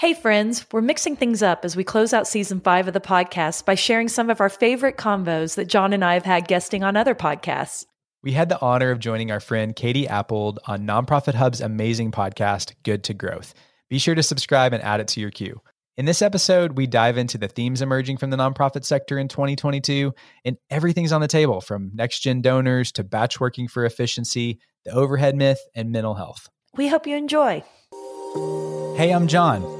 Hey, friends, we're mixing things up as we close out season five of the podcast by sharing some of our favorite convos that John and I have had guesting on other podcasts. We had the honor of joining our friend Katie Appold on Nonprofit Hub's amazing podcast, Good to Growth. Be sure to subscribe and add it to your queue. In this episode, we dive into the themes emerging from the nonprofit sector in 2022, and everything's on the table from next gen donors to batch working for efficiency, the overhead myth, and mental health. We hope you enjoy. Hey, I'm John.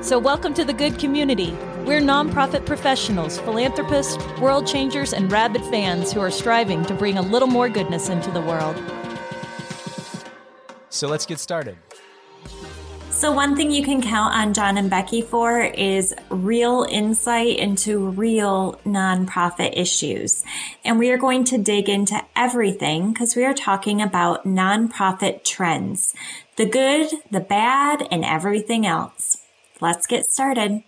So, welcome to the good community. We're nonprofit professionals, philanthropists, world changers, and rabid fans who are striving to bring a little more goodness into the world. So, let's get started. So, one thing you can count on John and Becky for is real insight into real nonprofit issues. And we are going to dig into everything because we are talking about nonprofit trends the good, the bad, and everything else. Let's get started.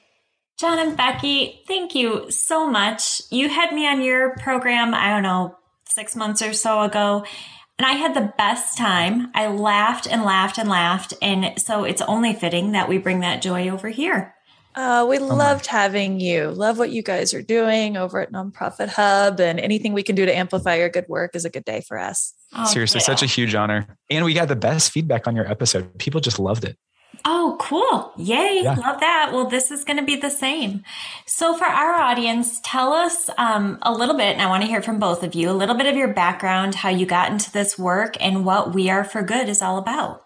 John and Becky, thank you so much. You had me on your program, I don't know, six months or so ago. And I had the best time. I laughed and laughed and laughed. And so it's only fitting that we bring that joy over here. Uh, we oh loved my. having you. Love what you guys are doing over at Nonprofit Hub, and anything we can do to amplify your good work is a good day for us. Oh, Seriously, yeah. such a huge honor. And we got the best feedback on your episode. People just loved it. Oh, cool. Yay. Yeah. Love that. Well, this is going to be the same. So, for our audience, tell us um, a little bit, and I want to hear from both of you a little bit of your background, how you got into this work, and what We Are for Good is all about.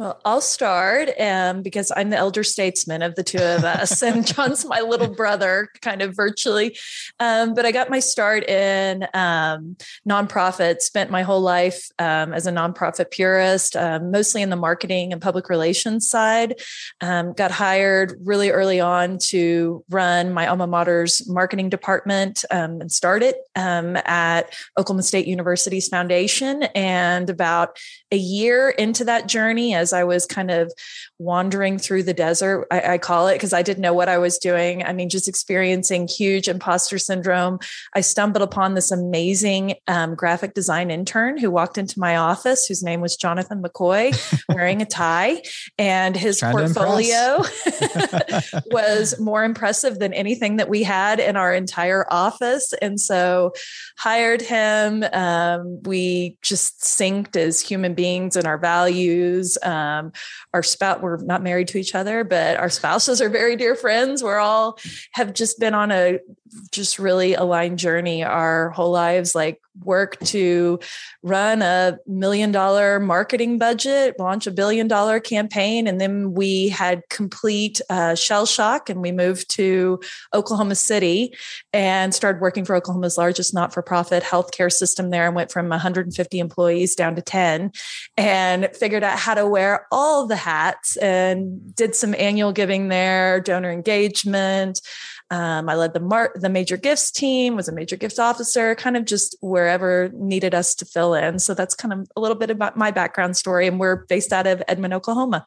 Well, I'll start um, because I'm the elder statesman of the two of us, and John's my little brother, kind of virtually. Um, but I got my start in um, nonprofit, spent my whole life um, as a nonprofit purist, um, mostly in the marketing and public relations side. Um, got hired really early on to run my alma mater's marketing department and started at Oklahoma State University's foundation. And about a year into that journey, as as I was kind of wandering through the desert, I, I call it, because I didn't know what I was doing. I mean, just experiencing huge imposter syndrome. I stumbled upon this amazing um, graphic design intern who walked into my office, whose name was Jonathan McCoy, wearing a tie, and his portfolio was more impressive than anything that we had in our entire office. And so, hired him. Um, we just synced as human beings and our values. Um, um, our spouse, we're not married to each other, but our spouses are very dear friends. We're all have just been on a just really aligned journey our whole lives, like work to run a million dollar marketing budget, launch a billion dollar campaign. And then we had complete uh, shell shock and we moved to Oklahoma City and started working for Oklahoma's largest not for profit healthcare system there and went from 150 employees down to 10 and figured out how to wear all the hats and did some annual giving there, donor engagement. Um, I led the mar- the major gifts team, was a major gifts officer, kind of just wherever needed us to fill in. So that's kind of a little bit about my background story. And we're based out of Edmond, Oklahoma.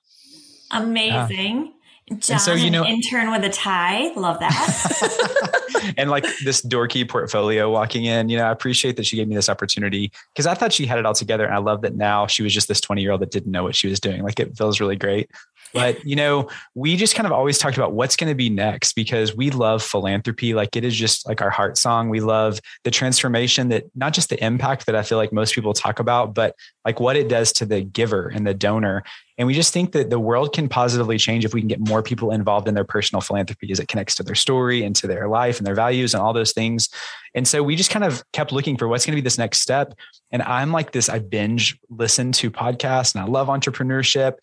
Amazing. Yeah. John, so, you know, intern with a tie. Love that. and like this dorky portfolio walking in, you know, I appreciate that she gave me this opportunity because I thought she had it all together. And I love that now she was just this 20 year old that didn't know what she was doing. Like it feels really great. But, you know, we just kind of always talked about what's going to be next because we love philanthropy. Like it is just like our heart song. We love the transformation that not just the impact that I feel like most people talk about, but like what it does to the giver and the donor. And we just think that the world can positively change if we can get more people involved in their personal philanthropy as it connects to their story and to their life and their values and all those things. And so we just kind of kept looking for what's going to be this next step. And I'm like this, I binge listen to podcasts and I love entrepreneurship.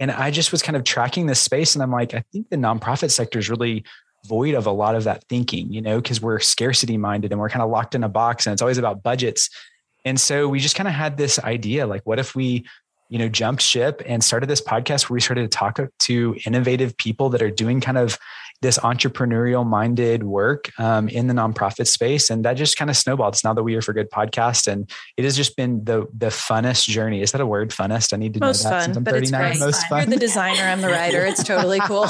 And I just was kind of tracking this space and I'm like, I think the nonprofit sector is really void of a lot of that thinking, you know, because we're scarcity minded and we're kind of locked in a box and it's always about budgets. And so we just kind of had this idea like, what if we, you know, jumped ship and started this podcast where we started to talk to innovative people that are doing kind of this entrepreneurial minded work um, in the nonprofit space. And that just kind of snowballed. It's now the We Are for Good podcast. And it has just been the the funnest journey. Is that a word? Funnest? I need to most know that fun, since I'm but 39. It's most fun. You're the designer. I'm the writer. It's totally cool.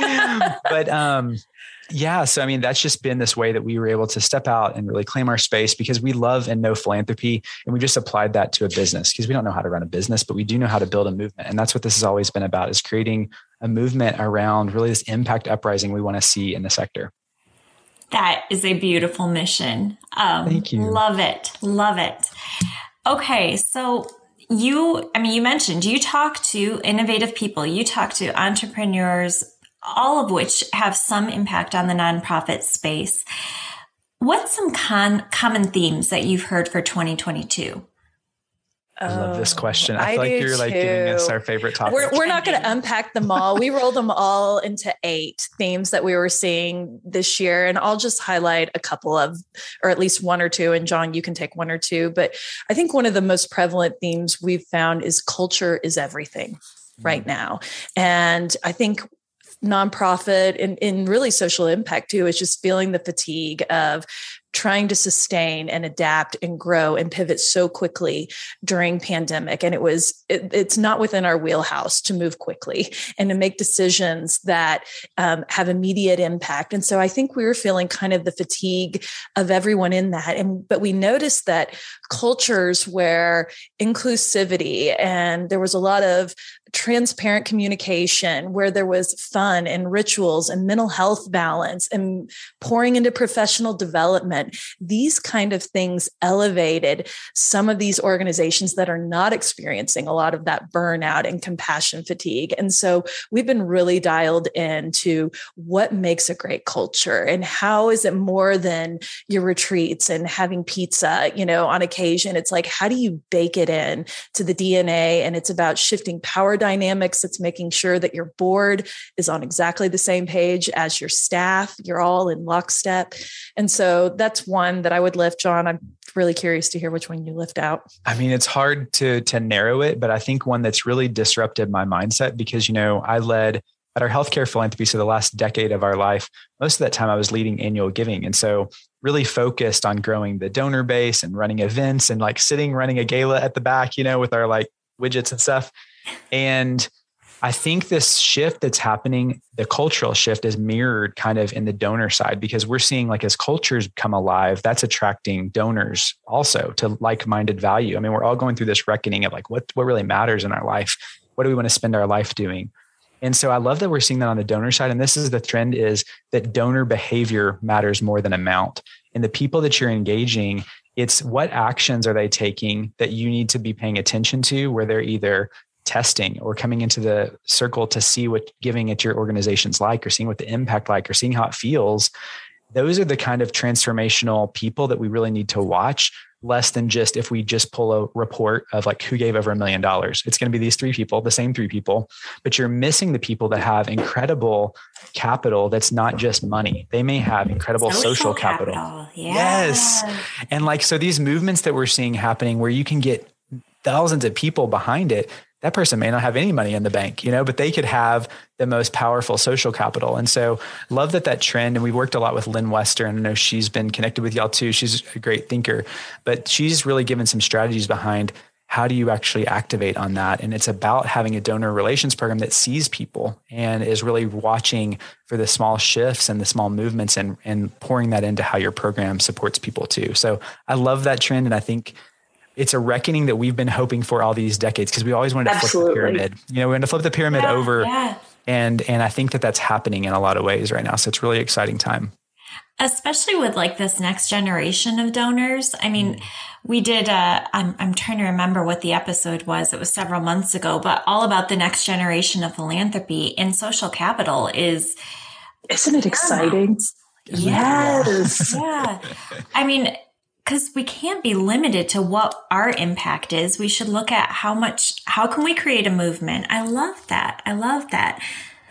but um, yeah. So, I mean, that's just been this way that we were able to step out and really claim our space because we love and know philanthropy. And we just applied that to a business because we don't know how to run a business, but we do know how to build a movement. And that's what this has always been about is creating a movement around really this impact uprising we want to see in the sector. That is a beautiful mission. Um, Thank you. Love it. Love it. Okay. So, you, I mean, you mentioned you talk to innovative people, you talk to entrepreneurs, all of which have some impact on the nonprofit space. What's some con- common themes that you've heard for 2022? I love this question. I, I feel like you're too. like giving us our favorite topic. We're, we're not going to unpack them all. we rolled them all into eight themes that we were seeing this year. And I'll just highlight a couple of, or at least one or two. And John, you can take one or two. But I think one of the most prevalent themes we've found is culture is everything right mm. now. And I think nonprofit and in really social impact too is just feeling the fatigue of trying to sustain and adapt and grow and pivot so quickly during pandemic. And it was it, it's not within our wheelhouse to move quickly and to make decisions that um, have immediate impact. And so i think we were feeling kind of the fatigue of everyone in that. And but we noticed that cultures where inclusivity and there was a lot of transparent communication where there was fun and rituals and mental health balance and pouring into professional development these kind of things elevated some of these organizations that are not experiencing a lot of that burnout and compassion fatigue. And so we've been really dialed into what makes a great culture and how is it more than your retreats and having pizza you know on occasion. It's like how do you bake it in to the dna and it's about shifting power dynamics. It's making sure that your board is on exactly the same page as your staff. You're all in lockstep. And so that's one that I would lift, John. I'm really curious to hear which one you lift out. I mean, it's hard to to narrow it, but I think one that's really disrupted my mindset because you know, I led at our healthcare philanthropy. So the last decade of our life, most of that time I was leading annual giving. And so really focused on growing the donor base and running events and like sitting running a gala at the back, you know, with our like widgets and stuff. And I think this shift that's happening, the cultural shift is mirrored kind of in the donor side because we're seeing like as cultures come alive, that's attracting donors also to like-minded value. I mean, we're all going through this reckoning of like what what really matters in our life. What do we want to spend our life doing? And so I love that we're seeing that on the donor side. And this is the trend is that donor behavior matters more than amount. And the people that you're engaging, it's what actions are they taking that you need to be paying attention to where they're either testing or coming into the circle to see what giving at your organization's like or seeing what the impact like or seeing how it feels those are the kind of transformational people that we really need to watch less than just if we just pull a report of like who gave over a million dollars. It's going to be these three people the same three people but you're missing the people that have incredible capital that's not just money. They may have incredible social, social capital, capital. yes. And like so these movements that we're seeing happening where you can get thousands of people behind it that person may not have any money in the bank, you know, but they could have the most powerful social capital. And so love that that trend. And we worked a lot with Lynne Wester. I know she's been connected with y'all too. She's a great thinker, but she's really given some strategies behind how do you actually activate on that? And it's about having a donor relations program that sees people and is really watching for the small shifts and the small movements and, and pouring that into how your program supports people too. So I love that trend. And I think it's a reckoning that we've been hoping for all these decades because we always wanted to Absolutely. flip the pyramid. You know, we wanted to flip the pyramid yeah, over, yeah. and and I think that that's happening in a lot of ways right now. So it's really exciting time. Especially with like this next generation of donors. I mean, mm. we did. Uh, I'm I'm trying to remember what the episode was. It was several months ago, but all about the next generation of philanthropy and social capital is. Isn't it exciting? Yes. yeah. I mean, because we can't be limited to what our impact is. We should look at how much, how can we create a movement? I love that. I love that.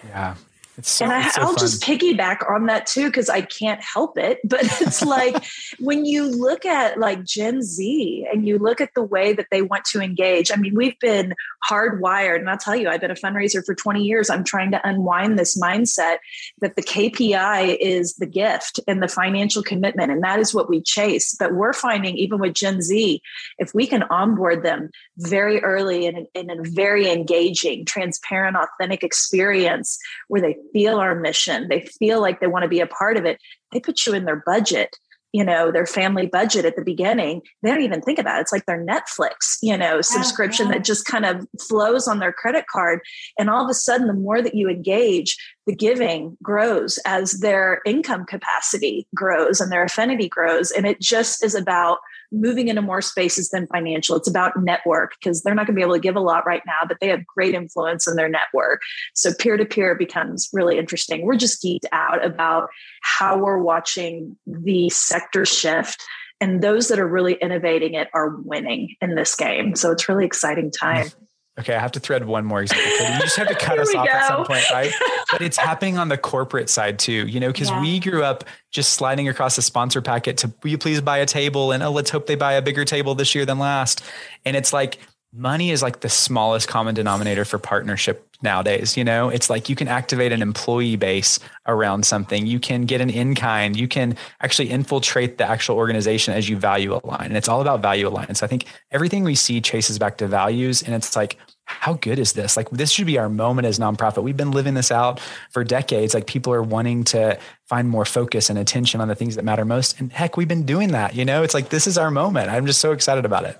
Yeah. So, and I, will just piggyback on that too, because I can't help it. But it's like when you look at like Gen Z and you look at the way that they want to engage. I mean, we've been hardwired, and I'll tell you, I've been a fundraiser for 20 years. I'm trying to unwind this mindset that the KPI is the gift and the financial commitment, and that is what we chase. But we're finding, even with Gen Z, if we can onboard them very early in, in a very engaging, transparent, authentic experience where they feel our mission, they feel like they want to be a part of it, they put you in their budget you know their family budget at the beginning. They don't even think about it. It's like their netflix you know subscription that just kind of flows on their credit card. And all of a sudden the more that you engage the giving grows as their income capacity grows and their affinity grows and it just is about moving into more spaces than financial. It's about network because they're not going to be able to give a lot right now, but they have great influence in their network. So peer to peer becomes really interesting. We're just geeked out about how we're watching the sector shift. And those that are really innovating it are winning in this game. So it's really exciting time. Okay, I have to thread one more example. You just have to cut us off go. at some point, right? but it's happening on the corporate side too, you know, because yeah. we grew up just sliding across a sponsor packet to will you please buy a table and oh, let's hope they buy a bigger table this year than last. And it's like money is like the smallest common denominator for partnership nowadays. You know, it's like you can activate an employee base around something. You can get an in kind. You can actually infiltrate the actual organization as you value align. And it's all about value alignment. So I think everything we see chases back to values. And it's like, how good is this? Like, this should be our moment as nonprofit. We've been living this out for decades. Like, people are wanting to find more focus and attention on the things that matter most. And heck, we've been doing that. You know, it's like, this is our moment. I'm just so excited about it.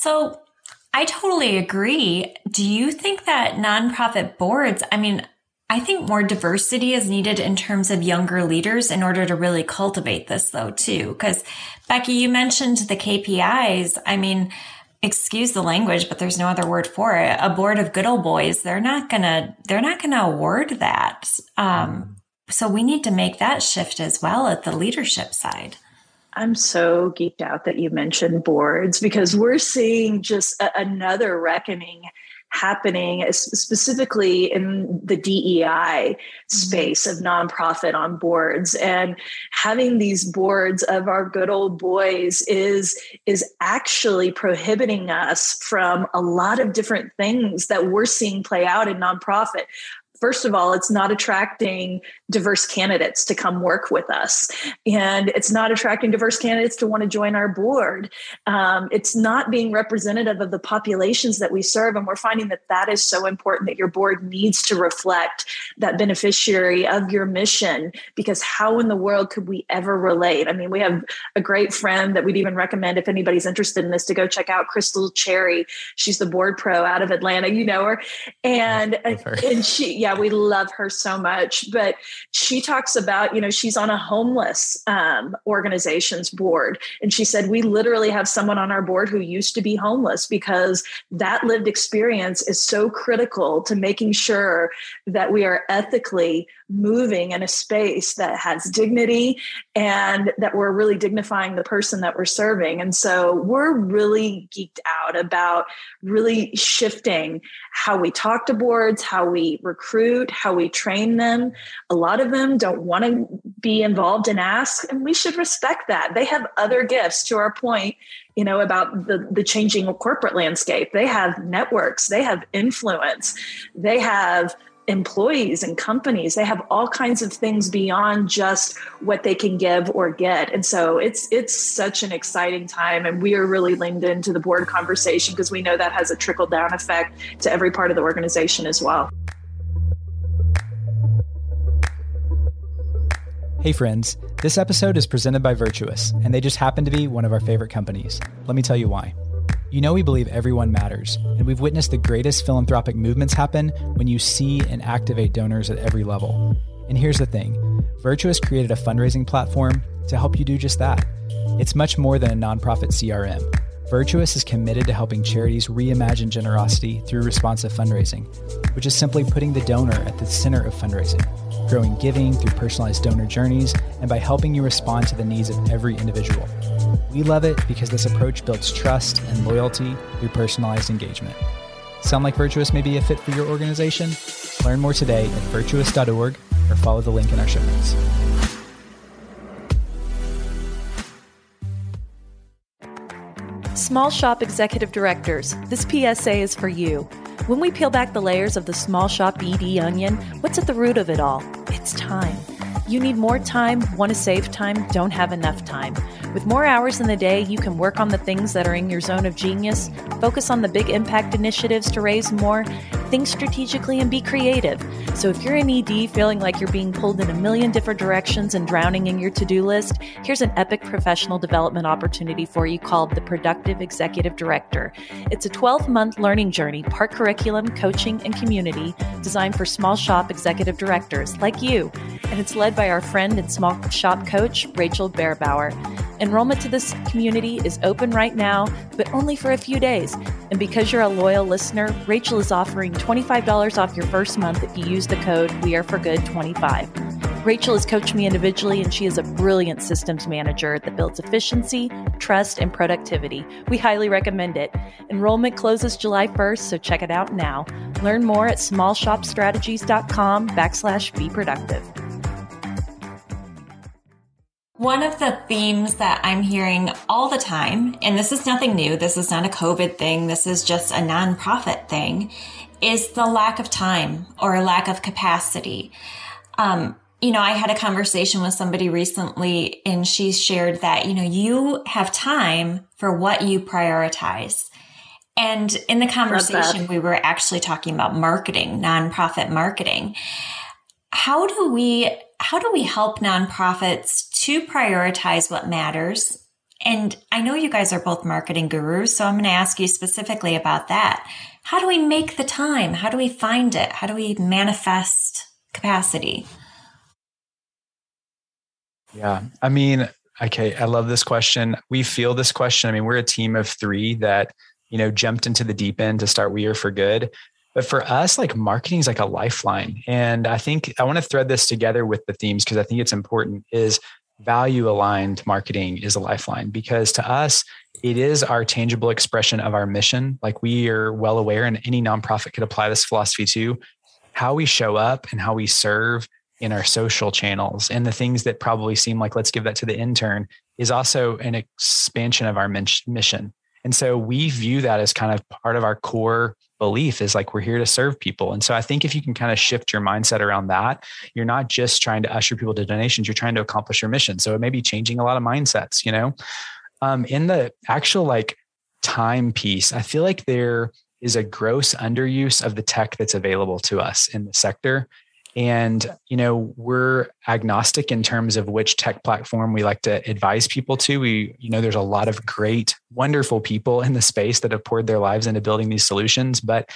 So, I totally agree. Do you think that nonprofit boards, I mean, I think more diversity is needed in terms of younger leaders in order to really cultivate this though too. Cause Becky, you mentioned the KPIs. I mean, excuse the language, but there's no other word for it. A board of good old boys, they're not gonna, they're not gonna award that. Um, so we need to make that shift as well at the leadership side. I'm so geeked out that you mentioned boards because we're seeing just a, another reckoning happening specifically in the DEI mm-hmm. space of nonprofit on boards and having these boards of our good old boys is is actually prohibiting us from a lot of different things that we're seeing play out in nonprofit first of all, it's not attracting diverse candidates to come work with us. And it's not attracting diverse candidates to want to join our board. Um, it's not being representative of the populations that we serve. And we're finding that that is so important that your board needs to reflect that beneficiary of your mission, because how in the world could we ever relate? I mean, we have a great friend that we'd even recommend if anybody's interested in this to go check out Crystal Cherry. She's the board pro out of Atlanta. You know her. And, and she, yeah, we love her so much. But she talks about, you know, she's on a homeless um, organization's board. And she said, we literally have someone on our board who used to be homeless because that lived experience is so critical to making sure that we are ethically moving in a space that has dignity and that we're really dignifying the person that we're serving. And so we're really geeked out about really shifting how we talk to boards, how we recruit, how we train them. A lot of them don't want to be involved and ask, and we should respect that. They have other gifts to our point you know about the the changing corporate landscape they have networks they have influence they have employees and companies they have all kinds of things beyond just what they can give or get and so it's it's such an exciting time and we are really leaned into the board conversation because we know that has a trickle down effect to every part of the organization as well Hey friends, this episode is presented by Virtuous, and they just happen to be one of our favorite companies. Let me tell you why. You know, we believe everyone matters, and we've witnessed the greatest philanthropic movements happen when you see and activate donors at every level. And here's the thing Virtuous created a fundraising platform to help you do just that. It's much more than a nonprofit CRM. Virtuous is committed to helping charities reimagine generosity through responsive fundraising, which is simply putting the donor at the center of fundraising, growing giving through personalized donor journeys, and by helping you respond to the needs of every individual. We love it because this approach builds trust and loyalty through personalized engagement. Sound like Virtuous may be a fit for your organization? Learn more today at virtuous.org or follow the link in our show notes. Small shop executive directors, this PSA is for you. When we peel back the layers of the small shop BD onion, what's at the root of it all? It's time. You need more time, want to save time, don't have enough time. With more hours in the day, you can work on the things that are in your zone of genius, focus on the big impact initiatives to raise more, think strategically, and be creative. So if you're an ED feeling like you're being pulled in a million different directions and drowning in your to do list, here's an epic professional development opportunity for you called the Productive Executive Director. It's a 12 month learning journey, part curriculum, coaching, and community designed for small shop executive directors like you. And it's led by our friend and small shop coach, Rachel Bearbauer. Enrollment to this community is open right now, but only for a few days. And because you're a loyal listener, Rachel is offering $25 off your first month if you use the code WeAreForGood25. Rachel has coached me individually, and she is a brilliant systems manager that builds efficiency, trust, and productivity. We highly recommend it. Enrollment closes July 1st, so check it out now. Learn more at smallshopstrategies.com backslash be productive. One of the themes that I'm hearing all the time, and this is nothing new, this is not a COVID thing, this is just a nonprofit thing, is the lack of time or a lack of capacity. Um, you know, I had a conversation with somebody recently and she shared that, you know, you have time for what you prioritize. And in the conversation, we were actually talking about marketing, nonprofit marketing. How do we how do we help nonprofits to prioritize what matters? And I know you guys are both marketing gurus, so I'm going to ask you specifically about that. How do we make the time? How do we find it? How do we manifest capacity? Yeah. I mean, okay, I love this question. We feel this question. I mean, we're a team of three that, you know, jumped into the deep end to start We Are for Good. But for us, like marketing is like a lifeline. And I think I want to thread this together with the themes because I think it's important is value aligned marketing is a lifeline because to us, it is our tangible expression of our mission. Like we are well aware, and any nonprofit could apply this philosophy to how we show up and how we serve in our social channels and the things that probably seem like let's give that to the intern is also an expansion of our mission. And so we view that as kind of part of our core belief is like we're here to serve people. And so I think if you can kind of shift your mindset around that, you're not just trying to usher people to donations, you're trying to accomplish your mission. So it may be changing a lot of mindsets, you know. Um, in the actual like time piece, I feel like there is a gross underuse of the tech that's available to us in the sector. And, you know, we're agnostic in terms of which tech platform we like to advise people to. We, you know, there's a lot of great, wonderful people in the space that have poured their lives into building these solutions. But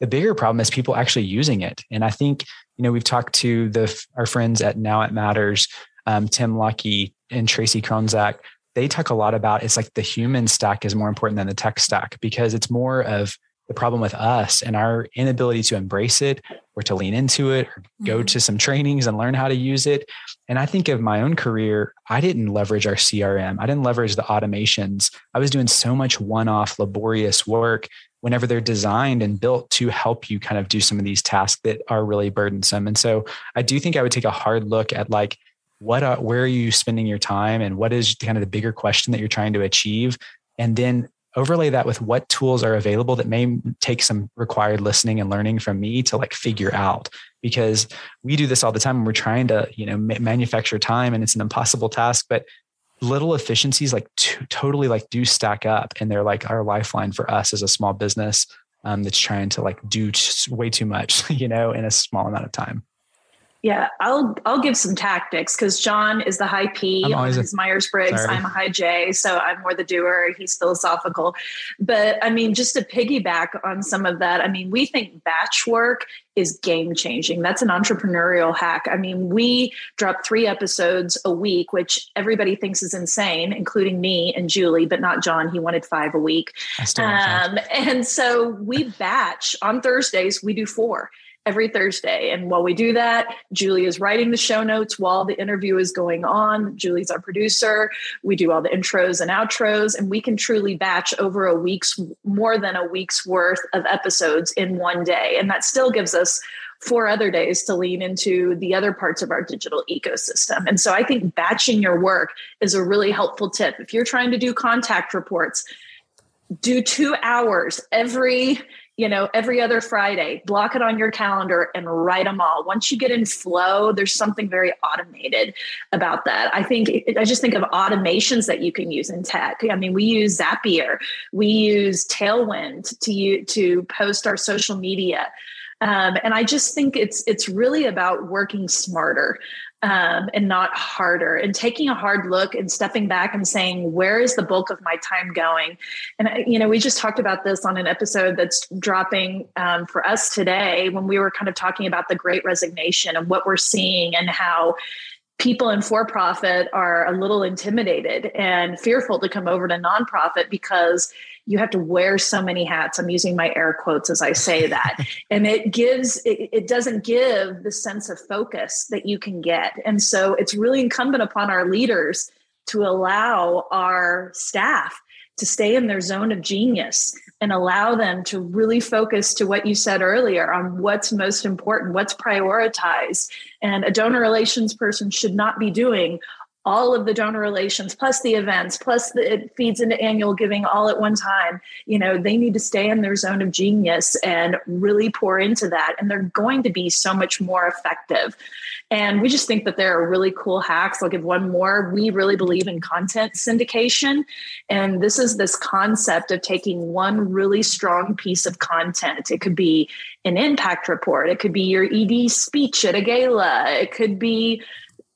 the bigger problem is people actually using it. And I think, you know, we've talked to the our friends at Now It Matters, um, Tim Lockie and Tracy Kronzak. They talk a lot about it's like the human stack is more important than the tech stack because it's more of the problem with us and our inability to embrace it or to lean into it or go mm-hmm. to some trainings and learn how to use it. And I think of my own career, I didn't leverage our CRM. I didn't leverage the automations. I was doing so much one off laborious work whenever they're designed and built to help you kind of do some of these tasks that are really burdensome. And so I do think I would take a hard look at like, what are, where are you spending your time? And what is kind of the bigger question that you're trying to achieve? And then overlay that with what tools are available that may take some required listening and learning from me to like figure out. Because we do this all the time and we're trying to you know manufacture time and it's an impossible task but little efficiencies like totally like do stack up and they're like our lifeline for us as a small business um, that's trying to like do way too much you know in a small amount of time yeah, I'll I'll give some tactics because John is the high P on his Myers Briggs. I'm a high J, so I'm more the doer. He's philosophical, but I mean, just to piggyback on some of that, I mean, we think batch work is game changing. That's an entrepreneurial hack. I mean, we drop three episodes a week, which everybody thinks is insane, including me and Julie, but not John. He wanted five a week. Um, and so we batch on Thursdays. We do four every Thursday. And while we do that, Julie is writing the show notes while the interview is going on. Julie's our producer. We do all the intros and outros, and we can truly batch over a week's more than a week's worth of episodes in one day. And that still gives us four other days to lean into the other parts of our digital ecosystem. And so I think batching your work is a really helpful tip. If you're trying to do contact reports, do two hours every you know, every other Friday, block it on your calendar and write them all. Once you get in flow, there's something very automated about that. I think, I just think of automations that you can use in tech. I mean, we use Zapier, we use Tailwind to, to post our social media. Um, and I just think it's it's really about working smarter um, and not harder and taking a hard look and stepping back and saying where is the bulk of my time going? And you know we just talked about this on an episode that's dropping um, for us today when we were kind of talking about the great resignation and what we're seeing and how people in for profit are a little intimidated and fearful to come over to nonprofit because you have to wear so many hats. I'm using my air quotes as I say that. and it gives, it, it, doesn't give the sense of focus that you can get. And so it's really incumbent upon our leaders to allow our staff to stay in their zone of genius and allow them to really focus to what you said earlier on what's most important, what's prioritized. And a donor relations person should not be doing all of the donor relations plus the events plus the, it feeds into annual giving all at one time you know they need to stay in their zone of genius and really pour into that. And they're going to be so much more effective. And we just think that there are really cool hacks. I'll give one more. We really believe in content syndication. And this is this concept of taking one really strong piece of content. It could be an impact report. It could be your ed speech at a gala. It could be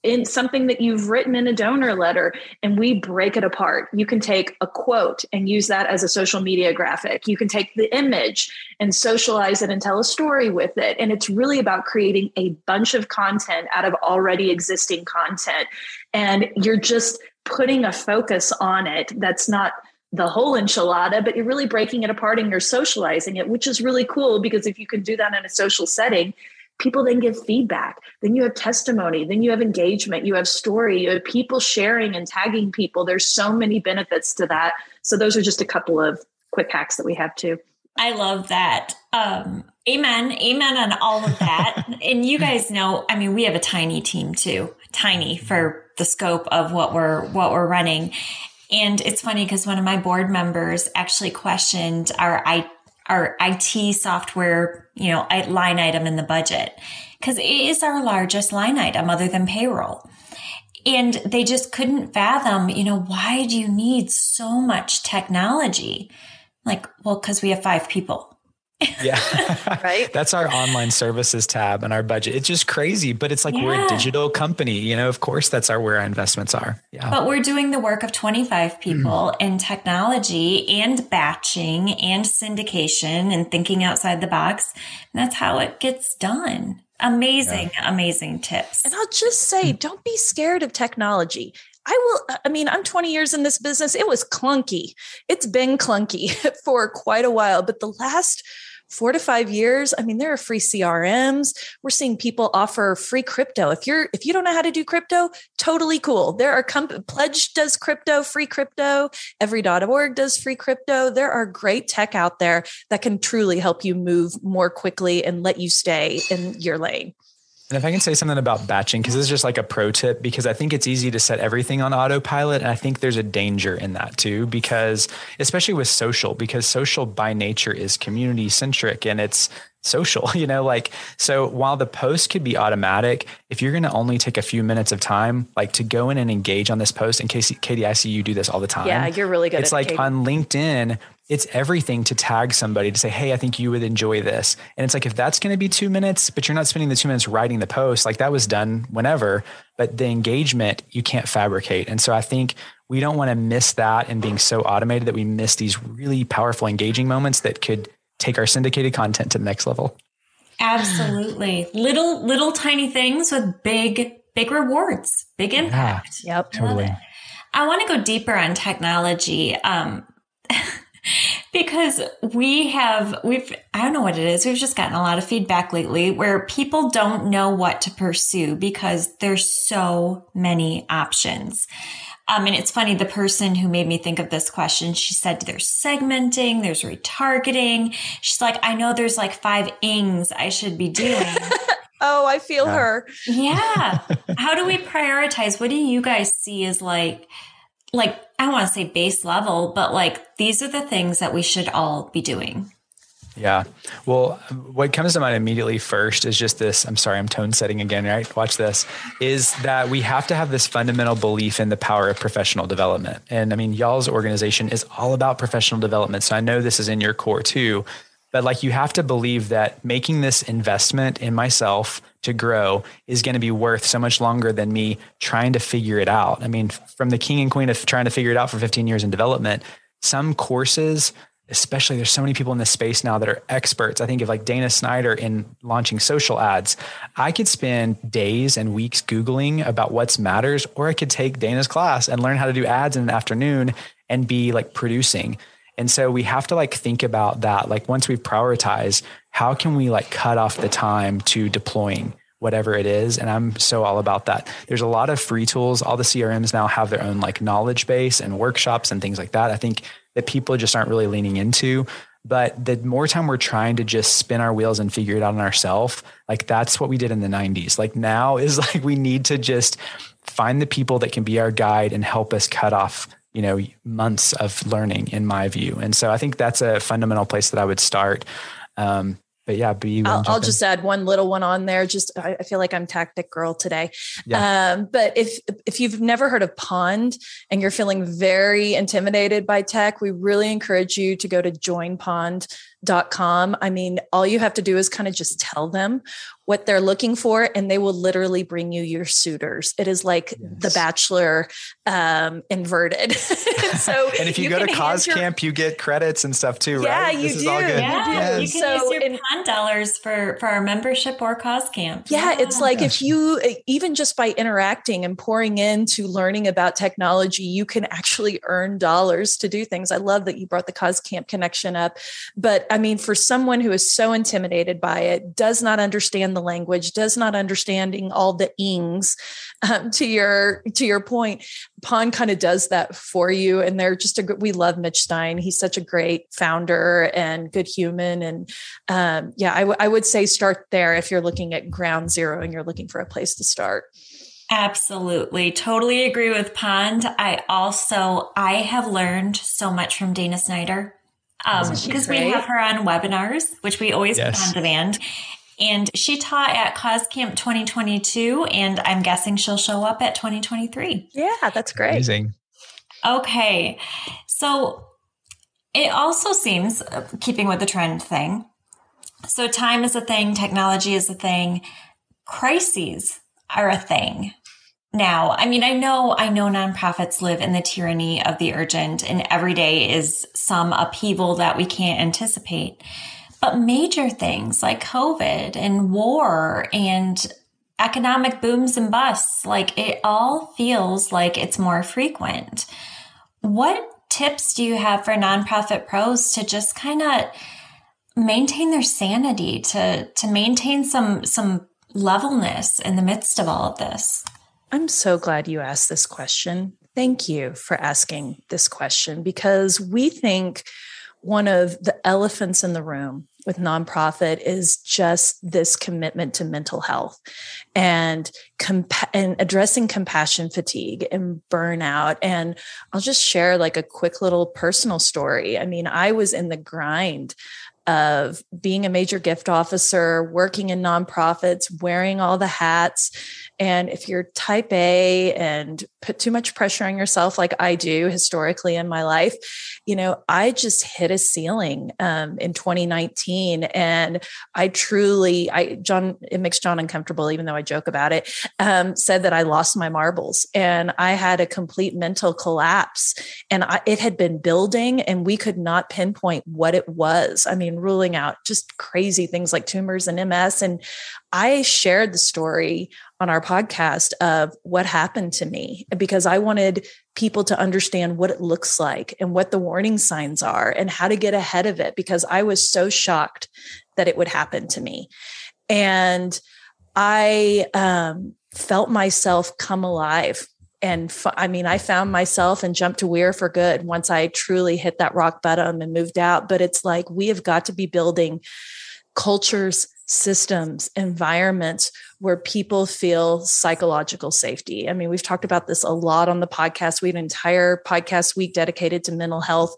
in something that you've written in a donor letter and we break it apart. You can take a quote and use that as a social media graphic. You can take the image and socialize it and tell a story with it. And it's really about creating a bunch of content out of already existing content. And you're just putting a focus on it that's not the whole enchilada, but you're really breaking it apart and you're socializing it, which is really cool because if you can do that in a social setting, people then give feedback. Then you have testimony. Then you have engagement. You have story. You have people sharing and tagging people. There's so many benefits to that. So those are just a couple of quick hacks that we have too. I love that. Um, amen. Amen on all of that. And you guys know i mean we have a tiny team too tiny for the scope of what we're what we're running. And it's funny because one of my board members actually questioned our I, our IT software, you know, line item in the budget because it is our largest line item other than payroll. And they just couldn't fathom, you know, why do you need so much technology? Like, well, because we have five people. Yeah. right. That's our online services tab and our budget. It's just crazy, but it's like yeah. we're a digital company. You know, of course, that's our where our investments are. Yeah. But we're doing the work of 25 people mm-hmm. in technology and batching and syndication and thinking outside the box. And that's how it gets done. Amazing, yeah. amazing tips. And I'll just say, don't be scared of technology. I will, I mean, I'm 20 years in this business. It was clunky. It's been clunky for quite a while, but the last four to five years. I mean there are free crms we're seeing people offer free crypto. If you're if you don't know how to do crypto totally cool. There are comp- pledge does crypto free crypto. Every.org does free crypto. There are great tech out there that can truly help you move more quickly and let you stay in your lane and if I can say something about batching, because this is just like a pro tip, because I think it's easy to set everything on autopilot. And I think there's a danger in that too, because especially with social, because social by nature is community centric and it's social, you know, like, so while the post could be automatic, if you're going to only take a few minutes of time, like to go in and engage on this post, in case Katie, I see you do this all the time. Yeah, you're really good. It's like on LinkedIn, it's everything to tag somebody to say, Hey, I think you would enjoy this. And it's like, if that's going to be two minutes, but you're not spending the two minutes writing the post, like that was done whenever, but the engagement you can't fabricate. And so I think we don't want to miss that and being so automated that we miss these really powerful engaging moments that could take our syndicated content to the next level. Absolutely. little, little tiny things with big, big rewards, big impact. Yeah, yep. Totally. I want to go deeper on technology. Um, because we have we've i don't know what it is we've just gotten a lot of feedback lately where people don't know what to pursue because there's so many options Um, and it's funny, the person who made me think of this question, she said there's segmenting, there's retargeting. She's like, I know there's like five ings I should be doing. oh, I feel Yeah. her. Yeah. How do we prioritize? What do you guys see as like, like, I don't want to say base level, but like these are the things that we should all be doing. Yeah. Well, what comes to mind immediately first is just this. I'm sorry, I'm tone setting again, right? Watch this. Is that we have to have this fundamental belief in the power of professional development. And I mean, y'all's organization is all about professional development. So I know this is in your core too. But like you have to believe that making this investment in myself to grow is going to be worth so much longer than me trying to figure it out. I mean, from the king and queen of trying to figure it out for 15 years in development, some courses especially there's so many people in this space now that are experts. I think of like Dana Snyder in launching social ads. I could spend days and weeks Googling about what's matters, or I could take Dana's class and learn how to do ads in an afternoon and be like producing. And so we have to like think about that. Like once we prioritize, how can we like cut off the time to deploying whatever it is. And I'm so all about that. There's a lot of free tools. All the CRMs now have their own like knowledge base and workshops and things like that. I think that people just aren't really leaning into. But the more time we're trying to just spin our wheels and figure it out on ourselves, like that's what we did in the 90s. Like now is like we need to just find the people that can be our guide and help us cut off you know months of learning in my view and so i think that's a fundamental place that i would start um, but yeah, be. I'll, I'll just add one little one on there. Just I, I feel like I'm tactic girl today. Yeah. Um, but if if you've never heard of Pond and you're feeling very intimidated by tech, we really encourage you to go to joinpond.com. I mean, all you have to do is kind of just tell them what they're looking for and they will literally bring you your suitors. It is like yes. the bachelor um inverted. So and if you, you go to cause your, camp you get credits and stuff too yeah right? you this do. yeah, yes. you can so, use your pond dollars for for our membership or cause camp yeah, yeah. it's like if you even just by interacting and pouring into learning about technology you can actually earn dollars to do things. I love that you brought the cause camp connection up. But i mean for someone who is so intimidated by it does not understand the language, does not understanding all the ings. Um, to your to your point, Pond kind of does that for you, and they're just a good. We love Mitch Stein. He's such a great founder and good human, and um, yeah, I, w- I would say start there if you're looking at ground zero and you're looking for a place to start. Absolutely. Totally agree with Pond. I also I have learned so much from Dana Snyder. Um, because we have her on webinars, which we always yes. put on demand. And she taught at Cause Camp 2022, and I'm guessing she'll show up at 2023. Yeah, that's great. Amazing. Okay. So it also seems, uh, keeping with the trend thing, so time is a thing, technology is a thing, crises are a thing. Now, I mean, I know, I know nonprofits live in the tyranny of the urgent and every day is some upheaval that we can't anticipate. But major things like COVID and war and economic booms and busts, like it all feels like it's more frequent. What tips do you have for nonprofit pros to just kind of maintain their sanity, to to maintain some some levelness in the midst of all of this? I'm so glad you asked this question. Thank you for asking this question because we think one of the elephants in the room with nonprofit is just this commitment to mental health and compa- and addressing compassion fatigue and burnout and I'll just share like a quick little personal story. I mean, I was in the grind of being a major gift officer, working in nonprofits, wearing all the hats. And if you're type A and put too much pressure on yourself, like I do historically in my life, you know, I just hit a ceiling um, in 2019. And I truly, I, John, it makes John uncomfortable, even though I joke about it, um, said that I lost my marbles and I had a complete mental collapse. And I, it had been building and we could not pinpoint what it was. I mean, ruling out just crazy things like tumors and MS. And I shared the story on our podcast of what happened to me because I wanted people to understand what it looks like and what the warning signs are and how to get ahead of it because I was so shocked that it would happen to me. And I um, felt myself come alive and f- I mean, I found myself and jumped to We Are for good once I truly hit that rock bottom and moved out. But it's like we have got to be building cultures systems, environments where people feel psychological safety. I mean, we've talked about this a lot on the podcast. We had an entire podcast week dedicated to mental health,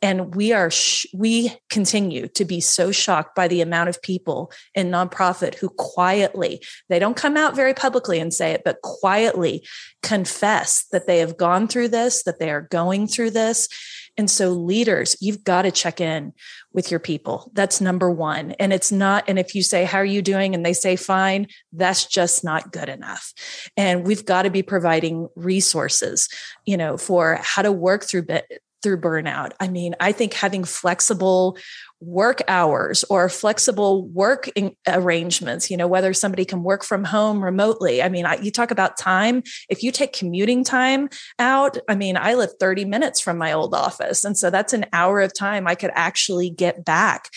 and we are sh- we continue to be so shocked by the amount of people in nonprofit who quietly they don't come out very publicly and say it, but quietly confess that they have gone through this, that they are going through this. And so, leaders, you've got to check in with your people. That's number one. And it's not, and if you say, How are you doing? and they say, Fine, that's just not good enough. And we've got to be providing resources, you know, for how to work through through burnout. I mean, I think having flexible work hours or flexible work arrangements you know whether somebody can work from home remotely. I mean I, you talk about time. If you take commuting time out i mean i live 30 minutes from my old office. And so that's an hour of time i could actually get back.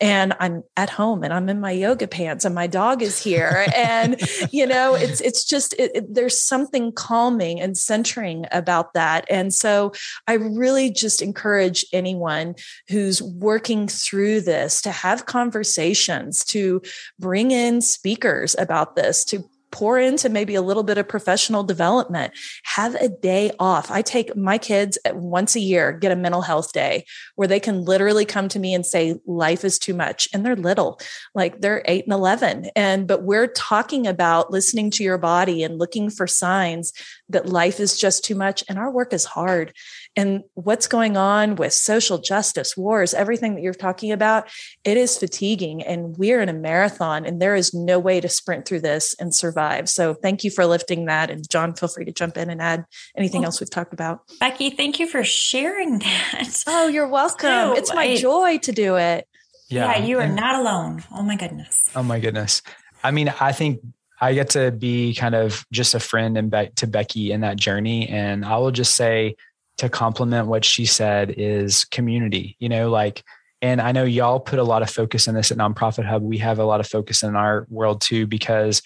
And i'm at home and i'm in my yoga pants and my dog is here. And you know it's it's just it, it, there's something calming and centering about that. And so i really just encourage anyone who's working through through this, to have conversations, to bring in speakers about this, to pour into maybe a little bit of professional development. Have a day off. I take my kids once a year get a mental health day where they can literally come to me and say life is too much and they're little like they're 8 and 11 and but we're talking about listening to your body and looking for signs that life is just too much and our work is hard and what's going on with social justice wars everything that you're talking about it is fatiguing and we're in a marathon and there is no way to sprint through this and survive survive. So thank you for lifting that. And John, feel free to jump in and add anything else we've talked about. Becky, thank you for sharing that. Oh, you're welcome. it's my I, joy to do it. Yeah, yeah you are and, not alone. Oh my goodness. Oh my goodness. I mean, I think I get to be kind of just a friend and Be- to Becky in that journey. And I will just say to complement what she said is community, you know, like, and I know y'all put a lot of focus in this at Nonprofit Hub. We have a lot of focus in our world too, because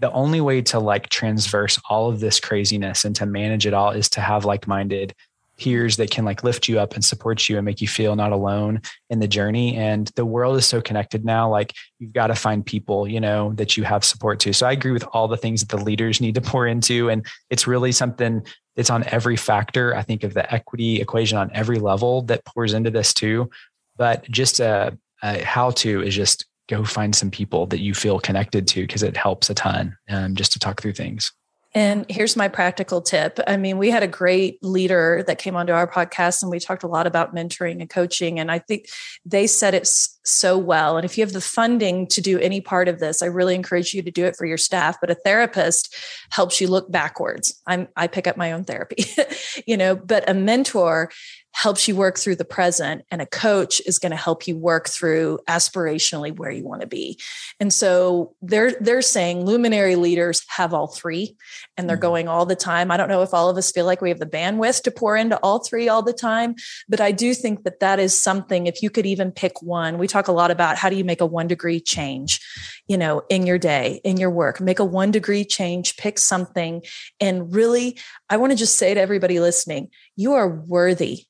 the only way to like transverse all of this craziness and to manage it all is to have like-minded peers that can like lift you up and support you and make you feel not alone in the journey. And the world is so connected now like you've got to find people you know that you have support to. So i agree with all the things that the leaders need to pour into. And it's really something that's on every factor i think of the equity equation on every level that pours into this too. But just a, a how to is just go find some people that you feel connected to because it helps a ton um, just to talk through things. And here's my practical tip. I mean, we had a great leader that came onto our podcast and we talked a lot about mentoring and coaching. And I think they said it so well. And if you have the funding to do any part of this, I really encourage you to do it for your staff. But a therapist helps you look backwards. I'm, I pick up my own therapy, you know, but a mentor helps you work through the present and a coach is going to help you work through aspirationally where you want to be. And so they're they're saying luminary leaders have all three and they're mm-hmm. going all the time. I don't know if all of us feel like we have the bandwidth to pour into all three all the time but i do think that that is something if you could even pick one we talk a lot about how do you make a one degree change you know in your day in your work. Make a one degree change pick something and really i want to just say to everybody listening you are worthy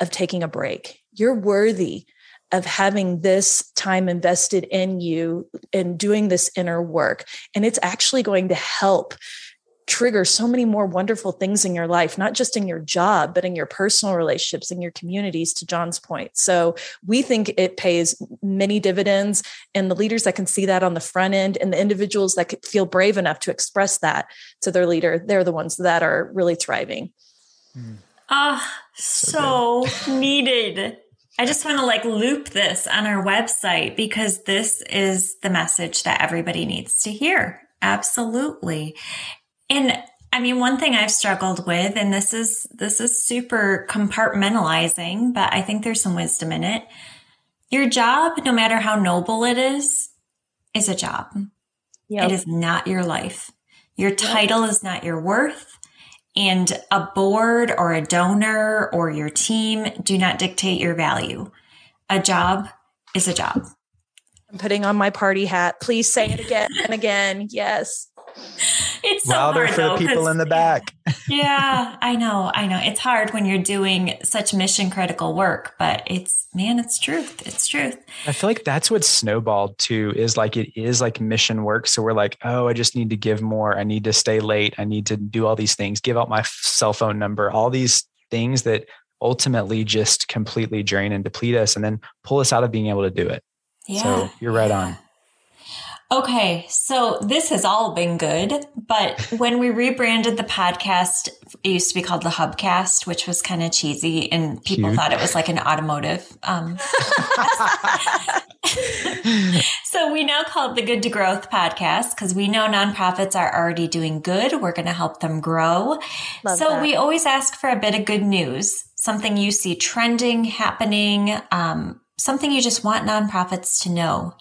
of taking a break. You're worthy of having this time invested in you and doing this inner work. And it's actually going to help trigger so many more wonderful things in your life, not just in your job, but in your personal relationships, in your communities, to John's point. So we think it pays many dividends. And the leaders that can see that on the front end and the individuals that feel brave enough to express that to their leader, they're the ones that are really thriving. Mm. Ah, so, so needed. I just want to like loop this on our website because this is the message that everybody needs to hear. Absolutely. And I mean, one thing I've struggled with, and this is, this is super compartmentalizing, but I think there's some wisdom in it. Your job, no matter how noble it is, is a job. Yep. It is not your life. Your title yep. is not your worth. And a board or a donor or your team do not dictate your value. A job is a job. I'm putting on my party hat. Please say it again and again. Yes. it's so louder hard, for though, the people in the back. yeah, I know, I know. It's hard when you're doing such mission critical work, but it's man, it's truth. It's truth. I feel like that's what snowballed too. Is like it is like mission work. So we're like, oh, I just need to give more. I need to stay late. I need to do all these things. Give out my cell phone number. All these things that ultimately just completely drain and deplete us, and then pull us out of being able to do it. Yeah. So you're right on. Okay, so this has all been good, but when we rebranded the podcast, it used to be called the Hubcast, which was kind of cheesy, and people Cute. thought it was like an automotive. Um, so we now call it the Good to Growth podcast because we know nonprofits are already doing good. We're going to help them grow. Love so that. we always ask for a bit of good news, something you see trending, happening, um, something you just want nonprofits to know.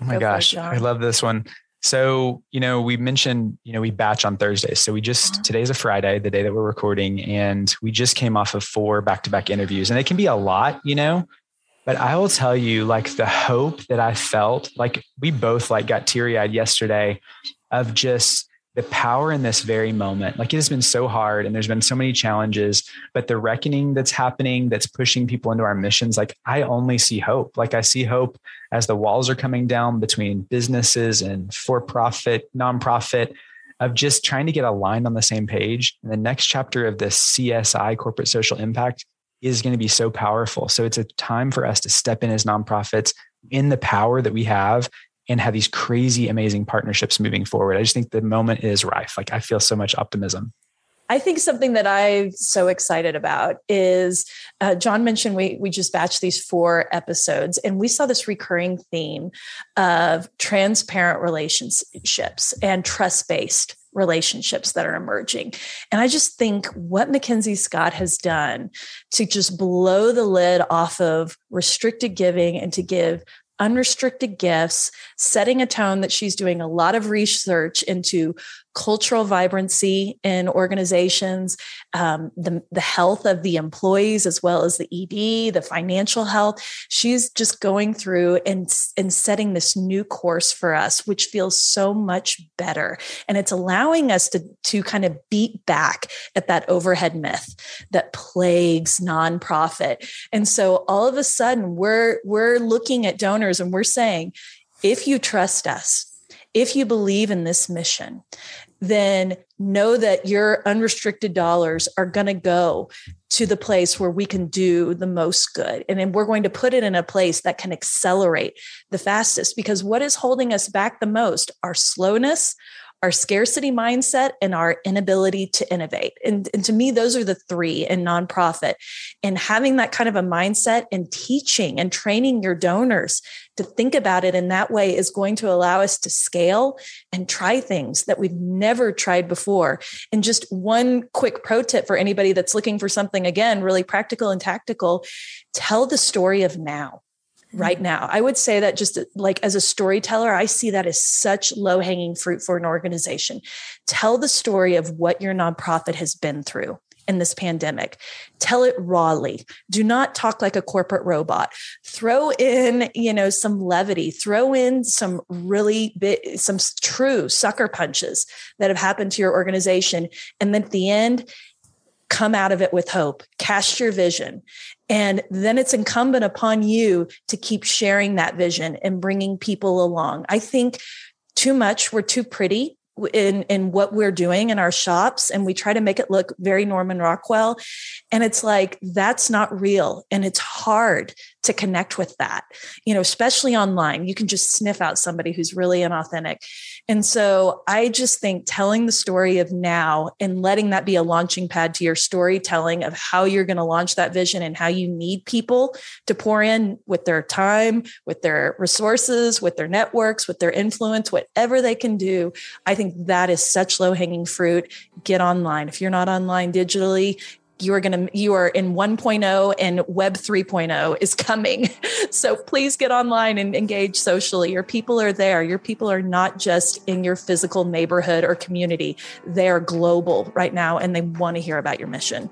Oh my Go gosh, I love this one. So, you know, we mentioned, you know, we batch on Thursdays. So we just, uh-huh. today's a Friday, the day that we're recording, and we just came off of four back to back interviews. And it can be a lot, you know, but I will tell you, like, the hope that I felt, like, we both like got teary eyed yesterday of just the power in this very moment. Like it has been so hard and there's been so many challenges, but the reckoning that's happening that's pushing people into our missions, like I only see hope. Like I see hope as the walls are coming down between businesses and for profit, nonprofit, of just trying to get aligned on the same page. And the next chapter of this CSI, corporate social impact, is going to be so powerful. So it's a time for us to step in as nonprofits in the power that we have and have these crazy, amazing partnerships moving forward. I just think the moment is rife. Like I feel so much optimism. I think something that I'm so excited about is uh, John mentioned we we just batched these four episodes, and we saw this recurring theme of transparent relationships and trust based relationships that are emerging. And I just think what MacKenzie Scott has done to just blow the lid off of restricted giving and to give unrestricted gifts, setting a tone that she's doing a lot of research into cultural vibrancy in organizations, um, the, the health of the employees, as well as the ED, the financial health. She's just going through and, and setting this new course for us, which feels so much better. And it's allowing us to, to kind of beat back at that overhead myth that plagues nonprofit. And so all of a sudden we're, we're looking at donors and we're saying, if you trust us, if you believe in this mission, then know that your unrestricted dollars are going to go to the place where we can do the most good. And then we're going to put it in a place that can accelerate the fastest because what is holding us back the most? Our slowness, our scarcity mindset and our inability to innovate. And, and to me, those are the three in nonprofit. And having that kind of a mindset and teaching and training your donors to think about it in that way is going to allow us to scale and try things that we've never tried before. And just one quick pro tip for anybody that's looking for something, again, really practical and tactical tell the story of now right mm-hmm. now. I would say that just like as a storyteller, I see that as such low hanging fruit for an organization. Tell the story of what your nonprofit has been through in this pandemic. Tell it rawly. Do not talk like a corporate robot. Throw in, you know, some levity. Throw in some really bit, some true sucker punches that have happened to your organization. And then at the end, come out of it with hope, cast your vision. And then it's incumbent upon you to keep sharing that vision and bringing people along. I think too much, we're too pretty in in what we're doing in our shops and we try to make it look very Norman Rockwell and it's like that's not real and it's hard to connect with that you know especially online you can just sniff out somebody who's really inauthentic and so I just think telling the story of now and letting that be a launching pad to your storytelling of how you're going to launch that vision and how you need people to pour in with their time, with their resources, with their networks, with their influence, whatever they can do. I think that is such low hanging fruit. Get online. If you're not online digitally, you are going to you are in 1.0 and web 3.0 is coming so please get online and engage socially your people are there your people are not just in your physical neighborhood or community they are global right now and they want to hear about your mission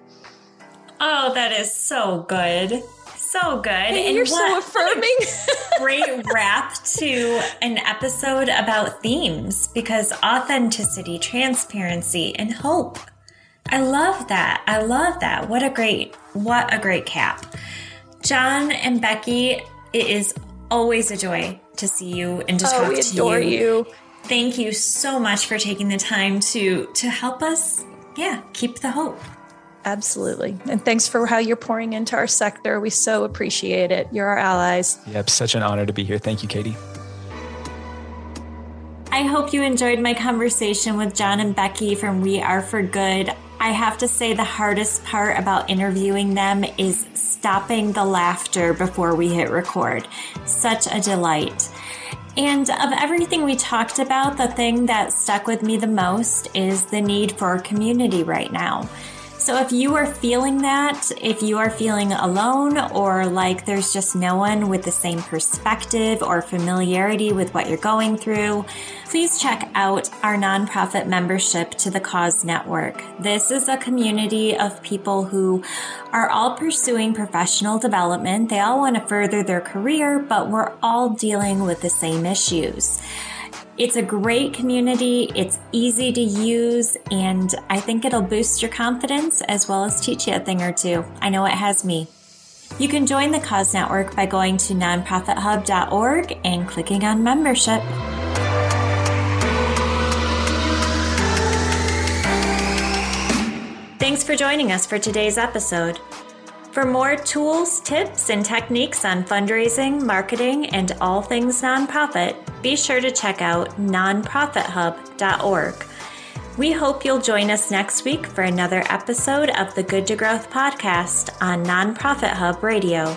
oh that is so good So good. Hey, and you're so affirming. great wrap to an episode about themes because authenticity, transparency, and hope. I love that. I love that. What a great, what a great cap. John and Becky, it is always a joy to see you and to oh, talk we adore you. you. Thank you so much for taking the time to to help us, yeah, keep the hope. Absolutely. And thanks for how you're pouring into our sector. We so appreciate it. You're our allies. Yep, such an honor to be here. Thank you, Katie. I hope you enjoyed my conversation with John and Becky from We Are for Good. I have to say, the hardest part about interviewing them is stopping the laughter before we hit record. Such a delight. And of everything we talked about, the thing that stuck with me the most is the need for community right now. So if you are feeling that, if you are feeling alone or like there's just no one with the same perspective or familiarity with what you're going through, please check out our nonprofit membership to the Cause Network. This is a community of people who are all pursuing professional development. They all want to further their career, but we're all dealing with the same issues. It's a great community. It's easy to use, and I think it'll boost your confidence as well as teach you a thing or two. I know it has me. You can join the Cause Network by going to nonprofithub.org and clicking on membership. Thanks for joining us for today's episode. For more tools, tips, and techniques on fundraising, marketing, and all things nonprofit, be sure to check out nonprofithub.org. We hope you'll join us next week for another episode of the Good to Growth podcast on Nonprofit Hub Radio.